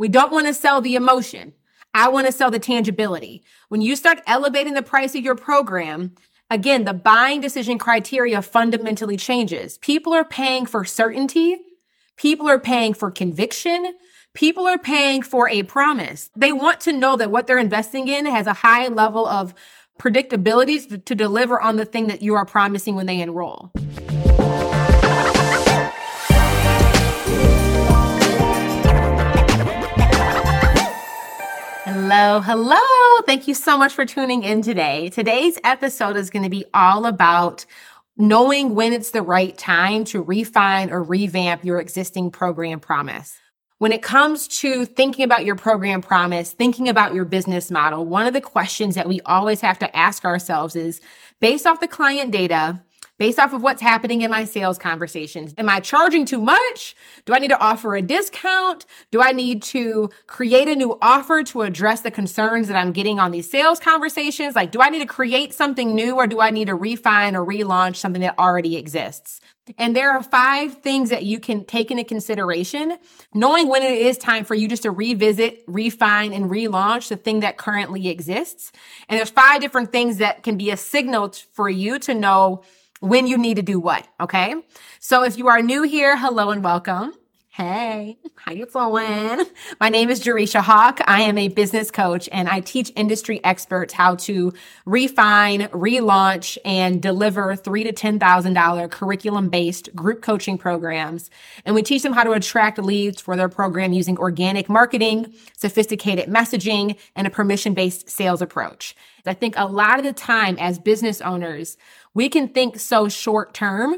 We don't want to sell the emotion. I want to sell the tangibility. When you start elevating the price of your program, again, the buying decision criteria fundamentally changes. People are paying for certainty. People are paying for conviction. People are paying for a promise. They want to know that what they're investing in has a high level of predictability to deliver on the thing that you are promising when they enroll. Hello, hello. Thank you so much for tuning in today. Today's episode is going to be all about knowing when it's the right time to refine or revamp your existing program promise. When it comes to thinking about your program promise, thinking about your business model, one of the questions that we always have to ask ourselves is based off the client data, based off of what's happening in my sales conversations. Am I charging too much? Do I need to offer a discount? Do I need to create a new offer to address the concerns that I'm getting on these sales conversations? Like, do I need to create something new or do I need to refine or relaunch something that already exists? And there are five things that you can take into consideration, knowing when it is time for you just to revisit, refine, and relaunch the thing that currently exists. And there's five different things that can be a signal for you to know when you need to do what. Okay. So if you are new here, hello and welcome. Hey, how you doing? My name is Jereshia Hawk. I am a business coach and I teach industry experts how to refine, relaunch, and deliver three to ten thousand dollar curriculum based group coaching programs. And we teach them how to attract leads for their program using organic marketing, sophisticated messaging, and a permission based sales approach. I think a lot of the time as business owners, we can think so short term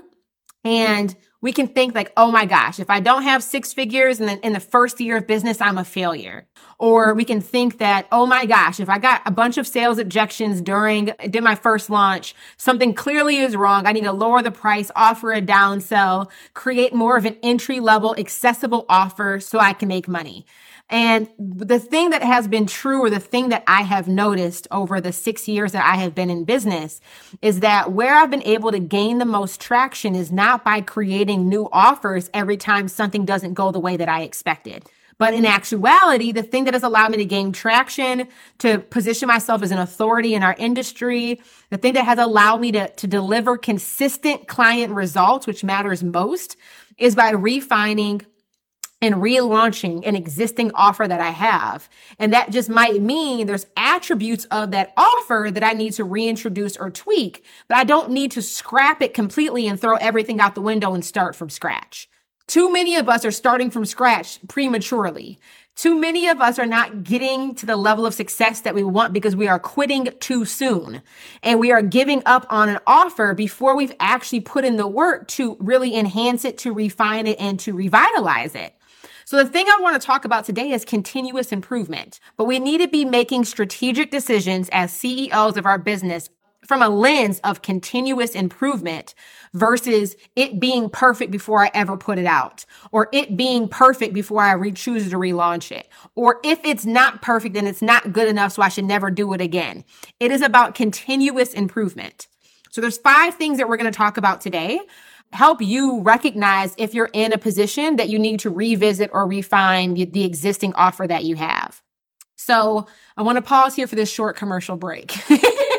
and we can think like, oh my gosh, if I don't have six figures and then in the first year of business, I'm a failure. Or we can think that, oh my gosh, if I got a bunch of sales objections during, did my first launch, something clearly is wrong. I need to lower the price, offer a downsell, create more of an entry level accessible offer so I can make money. And the thing that has been true or the thing that I have noticed over the six years that I have been in business is that where I've been able to gain the most traction is not by creating new offers every time something doesn't go the way that I expected. But in actuality, the thing that has allowed me to gain traction, to position myself as an authority in our industry, the thing that has allowed me to, to deliver consistent client results, which matters most, is by refining and relaunching an existing offer that I have. And that just might mean there's attributes of that offer that I need to reintroduce or tweak, but I don't need to scrap it completely and throw everything out the window and start from scratch. Too many of us are starting from scratch prematurely. Too many of us are not getting to the level of success that we want because we are quitting too soon. And we are giving up on an offer before we've actually put in the work to really enhance it, to refine it, and to revitalize it. So the thing I want to talk about today is continuous improvement, but we need to be making strategic decisions as CEOs of our business from a lens of continuous improvement versus it being perfect before I ever put it out or it being perfect before I re- choose to relaunch it. Or if it's not perfect and it's not good enough, so I should never do it again. It is about continuous improvement. So there's five things that we're going to talk about today help you recognize if you're in a position that you need to revisit or refine the, existing offer that you have. So I want to pause here for this short commercial break.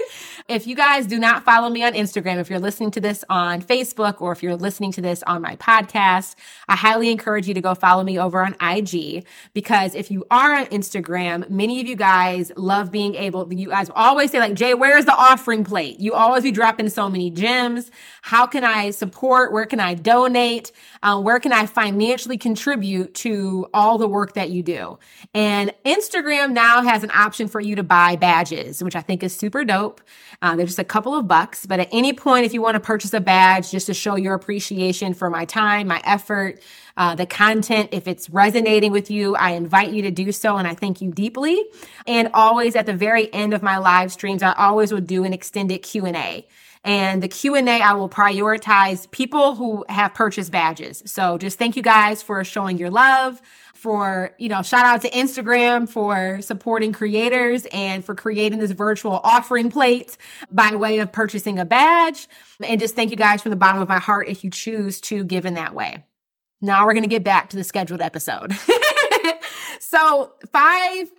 If you guys do not follow me on Instagram, if you're listening to this on Facebook or if you're listening to this on my podcast, I highly encourage you to go follow me over on IG because if you are on Instagram, many of you guys love being able, you guys always say like, Jay, where's the offering plate? You always be dropping so many gems. How can I support? Where can I donate? Um, where can I financially contribute to all the work that you do? And Instagram now has an option for you to buy badges, which I think is super dope. Uh, they're just a couple of bucks, but at any point, if you want to purchase a badge just to show your appreciation for my time, my effort, uh, the content, if it's resonating with you, I invite you to do so, and I thank you deeply. And always at the very end of my live streams, I always would do an extended Q and A. And the Q&A, I will prioritize people who have purchased badges. So just thank you guys for showing your love for, you know, shout out to Instagram for supporting creators and for creating this virtual offering plate by way of purchasing a badge. And just thank you guys from the bottom of my heart if you choose to give in that way. Now we're going to get back to the scheduled episode. So five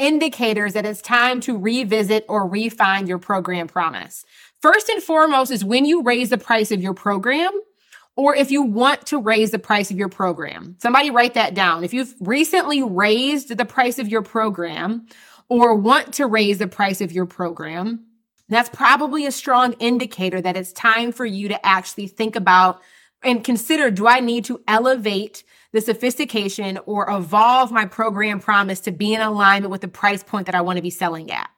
indicators that it's time to revisit or refine your program promise. First and foremost is when you raise the price of your program or if you want to raise the price of your program. Somebody write that down. If you've recently raised the price of your program or want to raise the price of your program, that's probably a strong indicator that it's time for you to actually think about and consider, do I need to elevate the sophistication or evolve my program promise to be in alignment with the price point that I want to be selling at?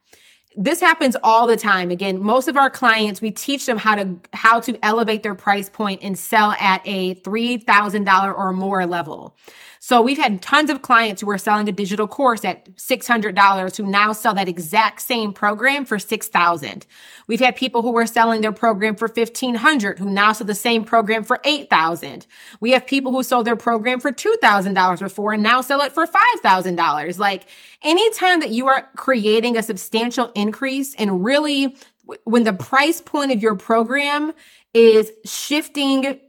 This happens all the time. Again, most of our clients, we teach them how to, how to elevate their price point and sell at a $3,000 or more level. So we've had tons of clients who are selling a digital course at $600 who now sell that exact same program for 6000 We've had people who were selling their program for 1500 who now sell the same program for 8000 We have people who sold their program for $2,000 before and now sell it for $5,000. Like anytime that you are creating a substantial increase and really when the price point of your program is shifting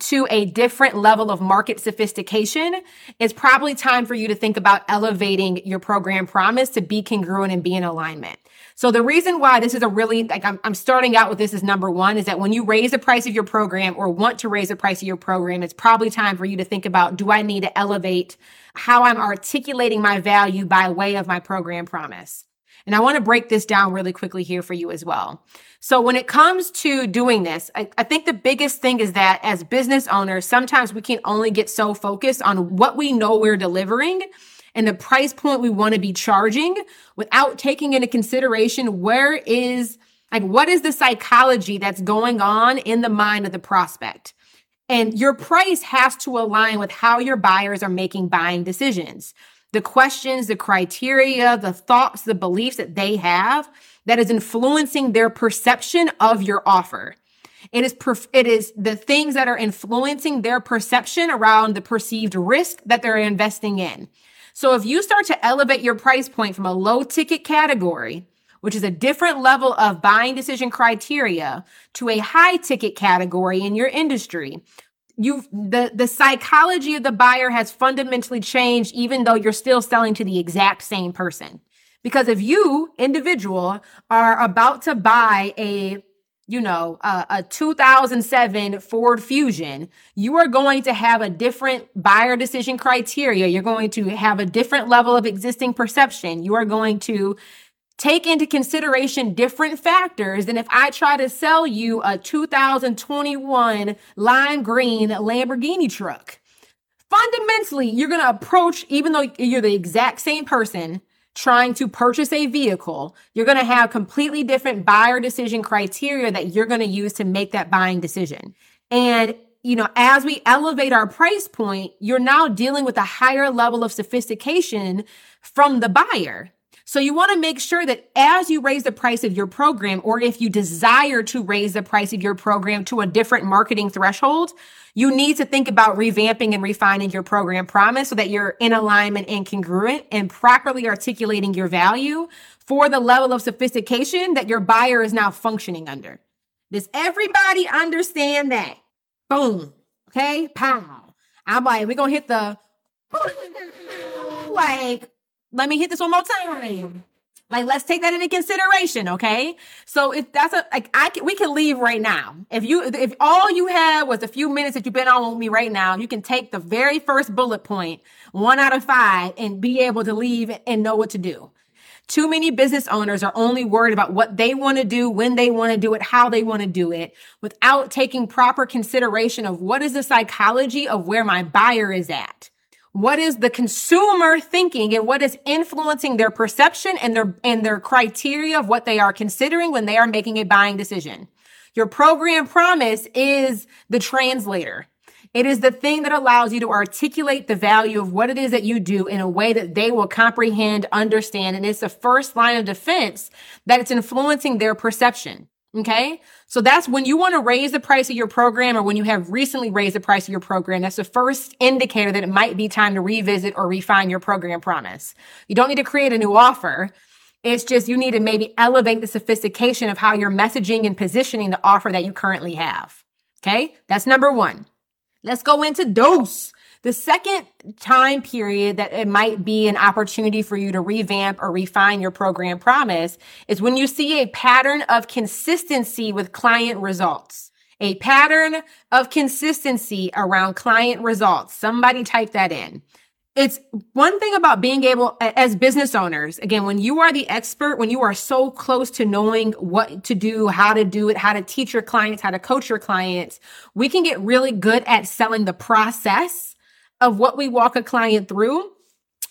to a different level of market sophistication, it's probably time for you to think about elevating your program promise to be congruent and be in alignment. So the reason why this is a really, like I'm, I'm starting out with this as number one is that when you raise the price of your program or want to raise the price of your program, it's probably time for you to think about, do I need to elevate how I'm articulating my value by way of my program promise? And I want to break this down really quickly here for you as well. So when it comes to doing this, I, I, think the biggest thing is that as business owners, sometimes we can only get so focused on what we know we're delivering and the price point we want to be charging without taking into consideration where is like what is the psychology that's going on in the mind of the prospect. And your price has to align with how your buyers are making buying decisions the questions, the criteria, the thoughts, the beliefs that they have that is influencing their perception of your offer. It is, perf- it is the things that are influencing their perception around the perceived risk that they're investing in. So if you start to elevate your price point from a low ticket category, which is a different level of buying decision criteria to a high ticket category in your industry, you the the psychology of the buyer has fundamentally changed even though you're still selling to the exact same person because if you individual are about to buy a you know, a, a 2007 Ford Fusion, you are going to have a different buyer decision criteria. You're going to have a different level of existing perception. You are going to take into consideration different factors than if I try to sell you a 2021 lime green Lamborghini truck. Fundamentally, you're going to approach, even though you're the exact same person trying to purchase a vehicle, you're going to have completely different buyer decision criteria that you're going to use to make that buying decision. And you know, as we elevate our price point, you're now dealing with a higher level of sophistication from the buyer. So you want to make sure that as you raise the price of your program, or if you desire to raise the price of your program to a different marketing threshold, you need to think about revamping and refining your program promise so that you're in alignment and congruent and properly articulating your value for the level of sophistication that your buyer is now functioning under. Does everybody understand that? Boom. Okay. Pow. I'm like, we're going to hit the like let me hit this one more time. Like, let's take that into consideration, okay? So if that's a like, I can, we can leave right now. If you if all you had was a few minutes that you've been on with me right now, you can take the very first bullet point, one out of five, and be able to leave and know what to do. Too many business owners are only worried about what they want to do, when they want to do it, how they want to do it, without taking proper consideration of what is the psychology of where my buyer is at. What is the consumer thinking and what is influencing their perception and their, and their criteria of what they are considering when they are making a buying decision? Your program promise is the translator. It is the thing that allows you to articulate the value of what it is that you do in a way that they will comprehend, understand, and it's the first line of defense that it's influencing their perception. Okay. So that's when you want to raise the price of your program or when you have recently raised the price of your program. That's the first indicator that it might be time to revisit or refine your program promise. You don't need to create a new offer. It's just you need to maybe elevate the sophistication of how you're messaging and positioning the offer that you currently have. Okay. That's number one. Let's go into dose. The second time period that it might be an opportunity for you to revamp or refine your program promise is when you see a pattern of consistency with client results. A pattern of consistency around client results. Somebody type that in. It's one thing about being able, as business owners, again, when you are the expert, when you are so close to knowing what to do, how to do it, how to teach your clients, how to coach your clients, we can get really good at selling the process of what we walk a client through.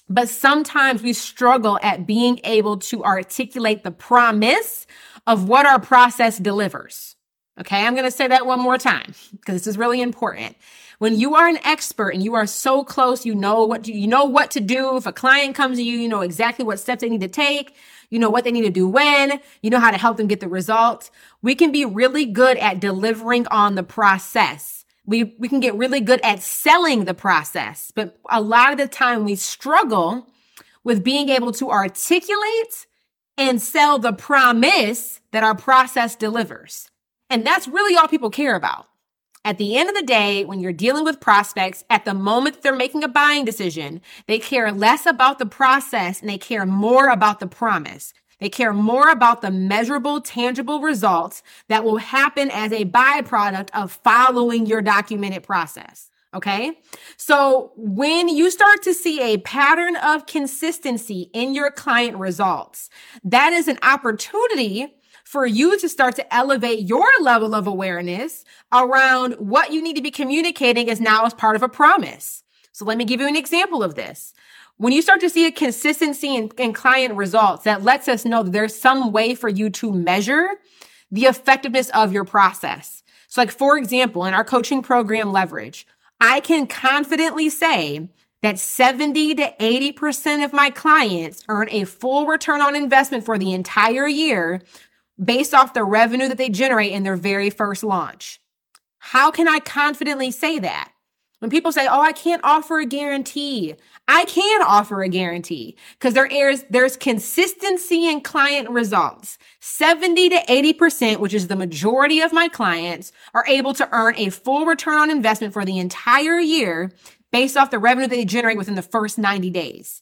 But sometimes we struggle at being able to articulate the promise of what our process delivers. Okay. I'm going to say that one more time because this is really important. When you are an expert and you are so close, you know what to, you know what to do. If a client comes to you, you know exactly what steps they need to take. You know what they need to do when, you know how to help them get the results. We can be really good at delivering on the process. We, we can get really good at selling the process, but a lot of the time we struggle with being able to articulate and sell the promise that our process delivers. And that's really all people care about. At the end of the day, when you're dealing with prospects, at the moment they're making a buying decision, they care less about the process and they care more about the promise. They care more about the measurable, tangible results that will happen as a byproduct of following your documented process. Okay. So when you start to see a pattern of consistency in your client results, that is an opportunity for you to start to elevate your level of awareness around what you need to be communicating as now as part of a promise. So let me give you an example of this. When you start to see a consistency in, in client results, that lets us know that there's some way for you to measure the effectiveness of your process. So like, for example, in our coaching program leverage, I can confidently say that 70 to 80% of my clients earn a full return on investment for the entire year based off the revenue that they generate in their very first launch. How can I confidently say that? When people say, Oh, I can't offer a guarantee. I can offer a guarantee because there is, there's consistency in client results. 70 to 80%, which is the majority of my clients are able to earn a full return on investment for the entire year based off the revenue they generate within the first 90 days.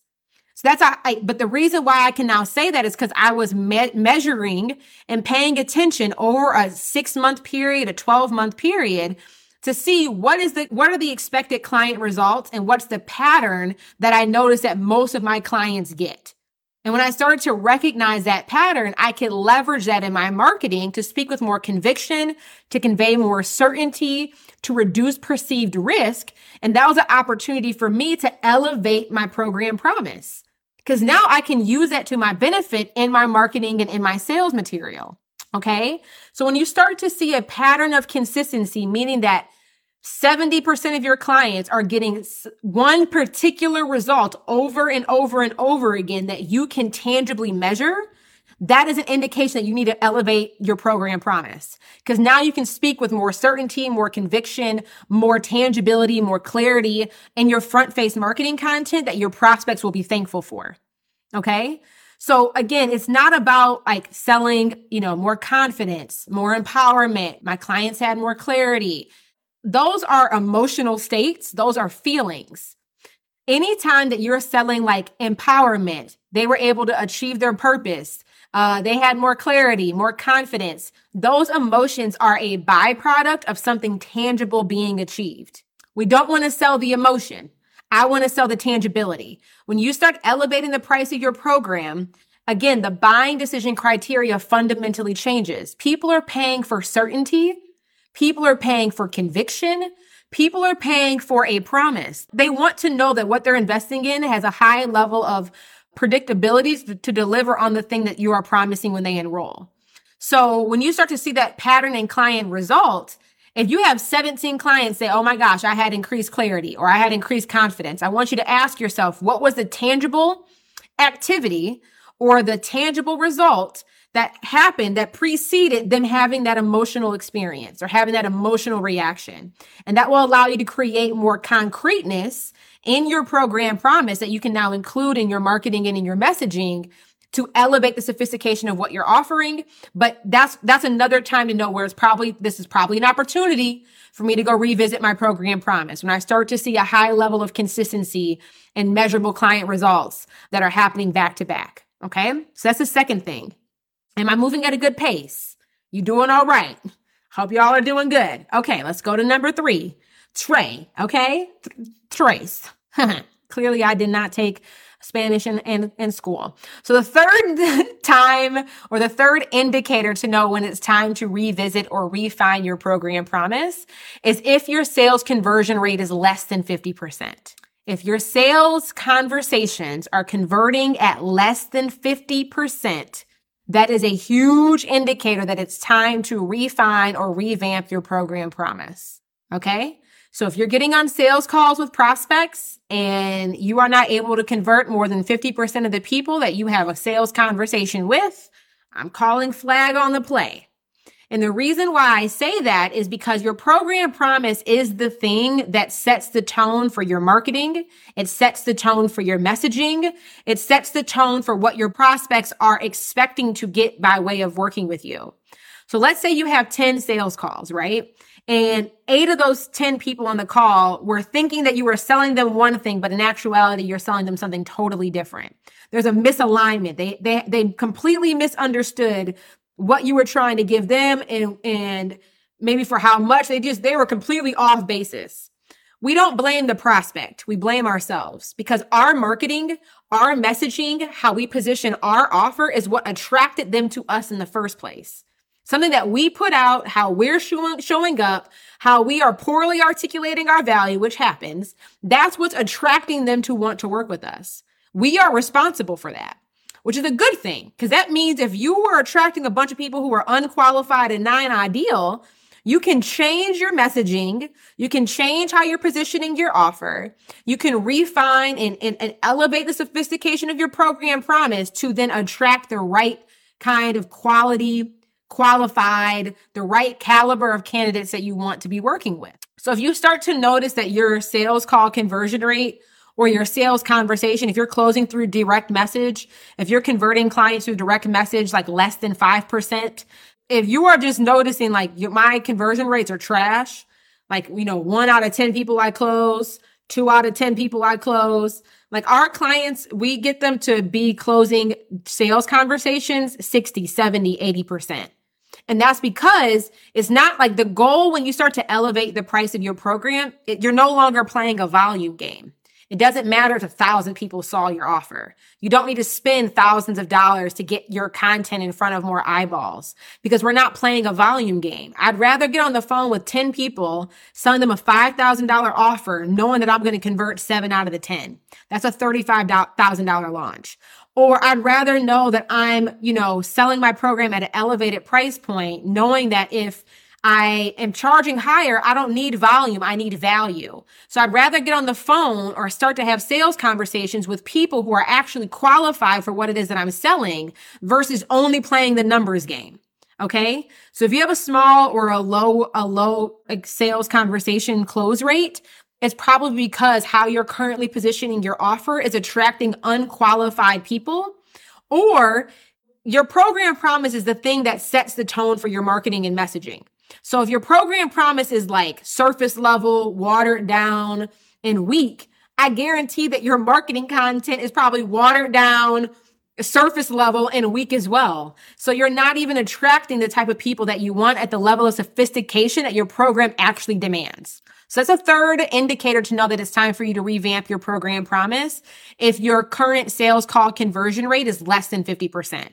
So that's, I, but the reason why I can now say that is because I was me- measuring and paying attention over a six month period, a 12 month period to see what is the, what are the expected client results and what's the pattern that I notice that most of my clients get. And when I started to recognize that pattern, I could leverage that in my marketing to speak with more conviction, to convey more certainty, to reduce perceived risk. And that was an opportunity for me to elevate my program promise. Cause now I can use that to my benefit in my marketing and in my sales material. Okay. So when you start to see a pattern of consistency, meaning that 70% of your clients are getting one particular result over and over and over again that you can tangibly measure, that is an indication that you need to elevate your program promise. Because now you can speak with more certainty, more conviction, more tangibility, more clarity in your front face marketing content that your prospects will be thankful for. Okay. So again, it's not about like selling, you know, more confidence, more empowerment. My clients had more clarity. Those are emotional states. Those are feelings. Anytime that you're selling like empowerment, they were able to achieve their purpose. Uh, they had more clarity, more confidence. Those emotions are a byproduct of something tangible being achieved. We don't want to sell the emotion. I want to sell the tangibility. When you start elevating the price of your program, again, the buying decision criteria fundamentally changes. People are paying for certainty. People are paying for conviction. People are paying for a promise. They want to know that what they're investing in has a high level of predictability to deliver on the thing that you are promising when they enroll. So when you start to see that pattern in client results, if you have 17 clients say, Oh my gosh, I had increased clarity or I had increased confidence, I want you to ask yourself, what was the tangible activity or the tangible result that happened that preceded them having that emotional experience or having that emotional reaction. And that will allow you to create more concreteness in your program promise that you can now include in your marketing and in your messaging to elevate the sophistication of what you're offering. But that's, that's another time to know where it's probably, this is probably an opportunity for me to go revisit my program promise. When I start to see a high level of consistency and measurable client results that are happening back to back. Okay. So that's the second thing. Am I moving at a good pace? You doing all right? Hope y'all are doing good. Okay. Let's go to number three. Trey. Okay. Trace. Clearly I did not take Spanish in, in, in school. So the third time or the third indicator to know when it's time to revisit or refine your program promise is if your sales conversion rate is less than 50%. If your sales conversations are converting at less than 50%, that is a huge indicator that it's time to refine or revamp your program promise. Okay. So if you're getting on sales calls with prospects and you are not able to convert more than 50% of the people that you have a sales conversation with, I'm calling flag on the play. And the reason why I say that is because your program promise is the thing that sets the tone for your marketing. It sets the tone for your messaging. It sets the tone for what your prospects are expecting to get by way of working with you. So let's say you have 10 sales calls, right? And eight of those 10 people on the call were thinking that you were selling them one thing, but in actuality, you're selling them something totally different. There's a misalignment. They, they, they completely misunderstood what you were trying to give them and, and maybe for how much they just, they were completely off basis. We don't blame the prospect. We blame ourselves because our marketing, our messaging, how we position our offer is what attracted them to us in the first place. Something that we put out, how we're showing, showing up, how we are poorly articulating our value, which happens. That's what's attracting them to want to work with us. We are responsible for that, which is a good thing because that means if you were attracting a bunch of people who are unqualified and non ideal, you can change your messaging. You can change how you're positioning your offer. You can refine and, and, and elevate the sophistication of your program promise to then attract the right kind of quality qualified, the right caliber of candidates that you want to be working with. So if you start to notice that your sales call conversion rate or your sales conversation, if you're closing through direct message, if you're converting clients through direct message like less than 5%, if you are just noticing like my conversion rates are trash, like, you know, one out of 10 people I close, two out of 10 people I close, like our clients, we get them to be closing sales conversations 60, 70, 80%. And that's because it's not like the goal when you start to elevate the price of your program, it, you're no longer playing a volume game. It doesn't matter if a thousand people saw your offer. You don't need to spend thousands of dollars to get your content in front of more eyeballs because we're not playing a volume game. I'd rather get on the phone with 10 people, send them a $5,000 offer, knowing that I'm going to convert seven out of the 10. That's a $35,000 launch. Or I'd rather know that I'm, you know, selling my program at an elevated price point, knowing that if I am charging higher, I don't need volume, I need value. So I'd rather get on the phone or start to have sales conversations with people who are actually qualified for what it is that I'm selling versus only playing the numbers game. Okay. So if you have a small or a low, a low sales conversation close rate, it's probably because how you're currently positioning your offer is attracting unqualified people or your program promise is the thing that sets the tone for your marketing and messaging. So if your program promise is like surface level, watered down and weak, I guarantee that your marketing content is probably watered down, surface level and weak as well. So you're not even attracting the type of people that you want at the level of sophistication that your program actually demands. So that's a third indicator to know that it's time for you to revamp your program promise if your current sales call conversion rate is less than 50%.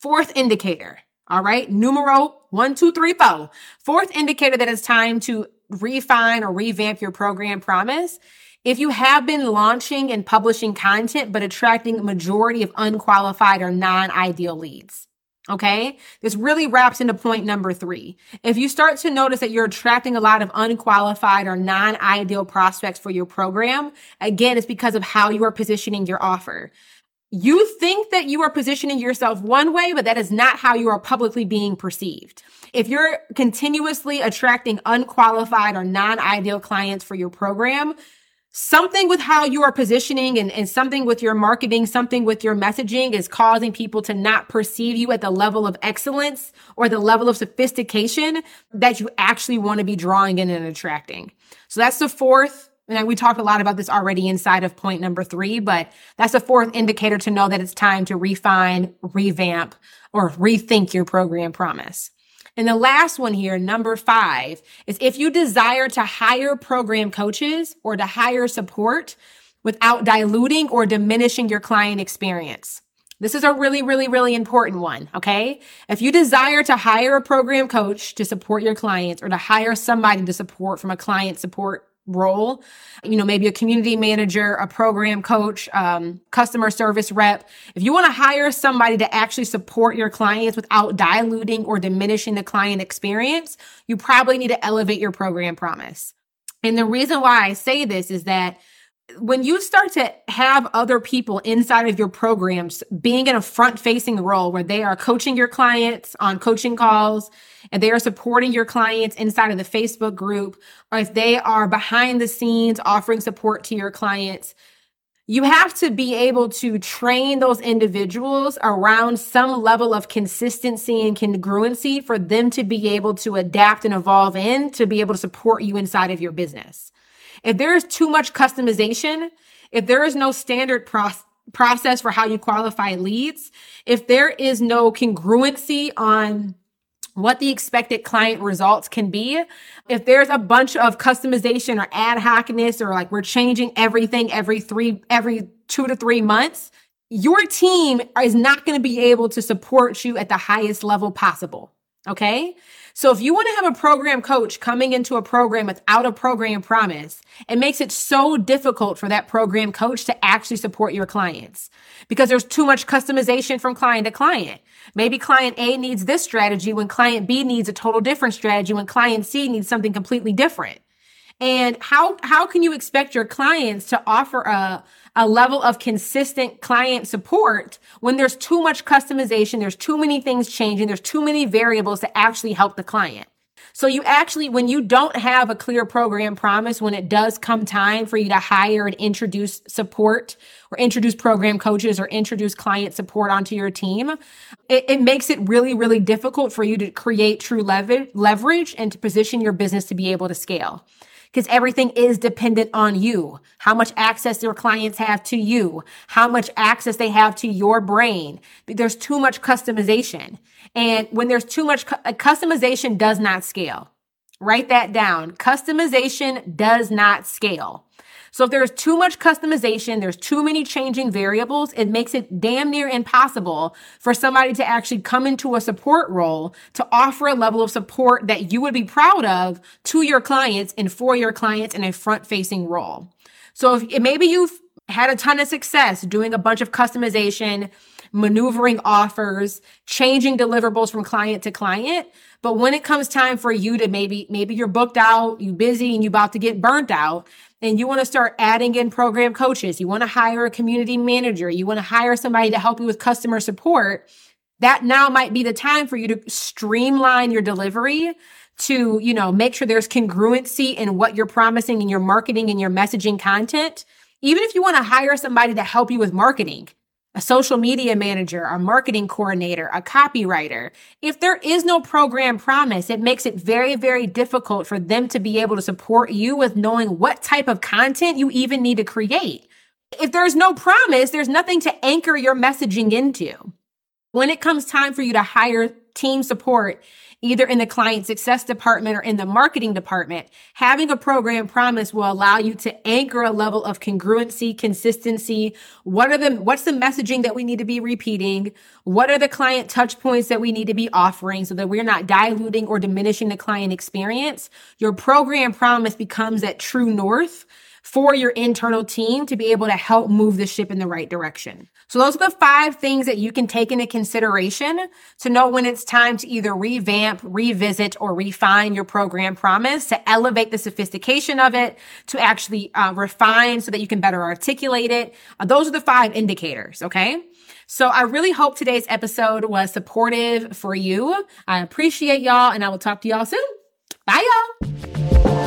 Fourth indicator. All right. Numero one, two, three, four. Fourth indicator that it's time to refine or revamp your program promise. If you have been launching and publishing content, but attracting a majority of unqualified or non-ideal leads. Okay. This really wraps into point number three. If you start to notice that you're attracting a lot of unqualified or non-ideal prospects for your program, again, it's because of how you are positioning your offer. You think that you are positioning yourself one way, but that is not how you are publicly being perceived. If you're continuously attracting unqualified or non-ideal clients for your program, something with how you are positioning and, and something with your marketing, something with your messaging is causing people to not perceive you at the level of excellence or the level of sophistication that you actually want to be drawing in and attracting. So that's the fourth. And we talked a lot about this already inside of point number three, but that's a fourth indicator to know that it's time to refine, revamp, or rethink your program promise. And the last one here, number five, is if you desire to hire program coaches or to hire support without diluting or diminishing your client experience. This is a really, really, really important one. Okay. If you desire to hire a program coach to support your clients or to hire somebody to support from a client support role. You know, maybe a community manager, a program coach, um, customer service rep. If you want to hire somebody to actually support your clients without diluting or diminishing the client experience, you probably need to elevate your program promise. And the reason why I say this is that when you start to have other people inside of your programs being in a front facing role where they are coaching your clients on coaching calls and they are supporting your clients inside of the Facebook group, or if they are behind the scenes offering support to your clients, you have to be able to train those individuals around some level of consistency and congruency for them to be able to adapt and evolve in to be able to support you inside of your business. If there is too much customization, if there is no standard process, process for how you qualify leads, if there is no congruency on what the expected client results can be, if there's a bunch of customization or ad hocness or like we're changing everything every three, every two to three months, your team is not going to be able to support you at the highest level possible. Okay. So if you want to have a program coach coming into a program without a program promise, it makes it so difficult for that program coach to actually support your clients because there's too much customization from client to client. Maybe client A needs this strategy when client B needs a total different strategy when client C needs something completely different. And how, how can you expect your clients to offer a, a level of consistent client support when there's too much customization, there's too many things changing, there's too many variables to actually help the client. So you actually, when you don't have a clear program promise, when it does come time for you to hire and introduce support or introduce program coaches or introduce client support onto your team, it, it makes it really, really difficult for you to create true leverage and to position your business to be able to scale because everything is dependent on you. How much access your clients have to you, how much access they have to your brain. There's too much customization. And when there's too much uh, customization does not scale. Write that down. Customization does not scale. So if there's too much customization, there's too many changing variables, it makes it damn near impossible for somebody to actually come into a support role to offer a level of support that you would be proud of to your clients and for your clients in a front facing role. So if maybe you've had a ton of success doing a bunch of customization, maneuvering offers, changing deliverables from client to client. But when it comes time for you to maybe, maybe you're booked out, you busy and you about to get burnt out and you want to start adding in program coaches. You want to hire a community manager. You want to hire somebody to help you with customer support. That now might be the time for you to streamline your delivery to, you know, make sure there's congruency in what you're promising in your marketing and your messaging content. Even if you want to hire somebody to help you with marketing, a social media manager, a marketing coordinator, a copywriter. If there is no program promise, it makes it very, very difficult for them to be able to support you with knowing what type of content you even need to create. If there's no promise, there's nothing to anchor your messaging into. When it comes time for you to hire team support, either in the client success department or in the marketing department, having a program promise will allow you to anchor a level of congruency, consistency. What are the, what's the messaging that we need to be repeating? What are the client touch points that we need to be offering so that we're not diluting or diminishing the client experience? Your program promise becomes that true north for your internal team to be able to help move the ship in the right direction. So those are the five things that you can take into consideration to know when it's time to either revamp, revisit, or refine your program promise to elevate the sophistication of it, to actually uh, refine so that you can better articulate it. Uh, those are the five indicators. Okay. So I really hope today's episode was supportive for you. I appreciate y'all and I will talk to y'all soon. Bye y'all.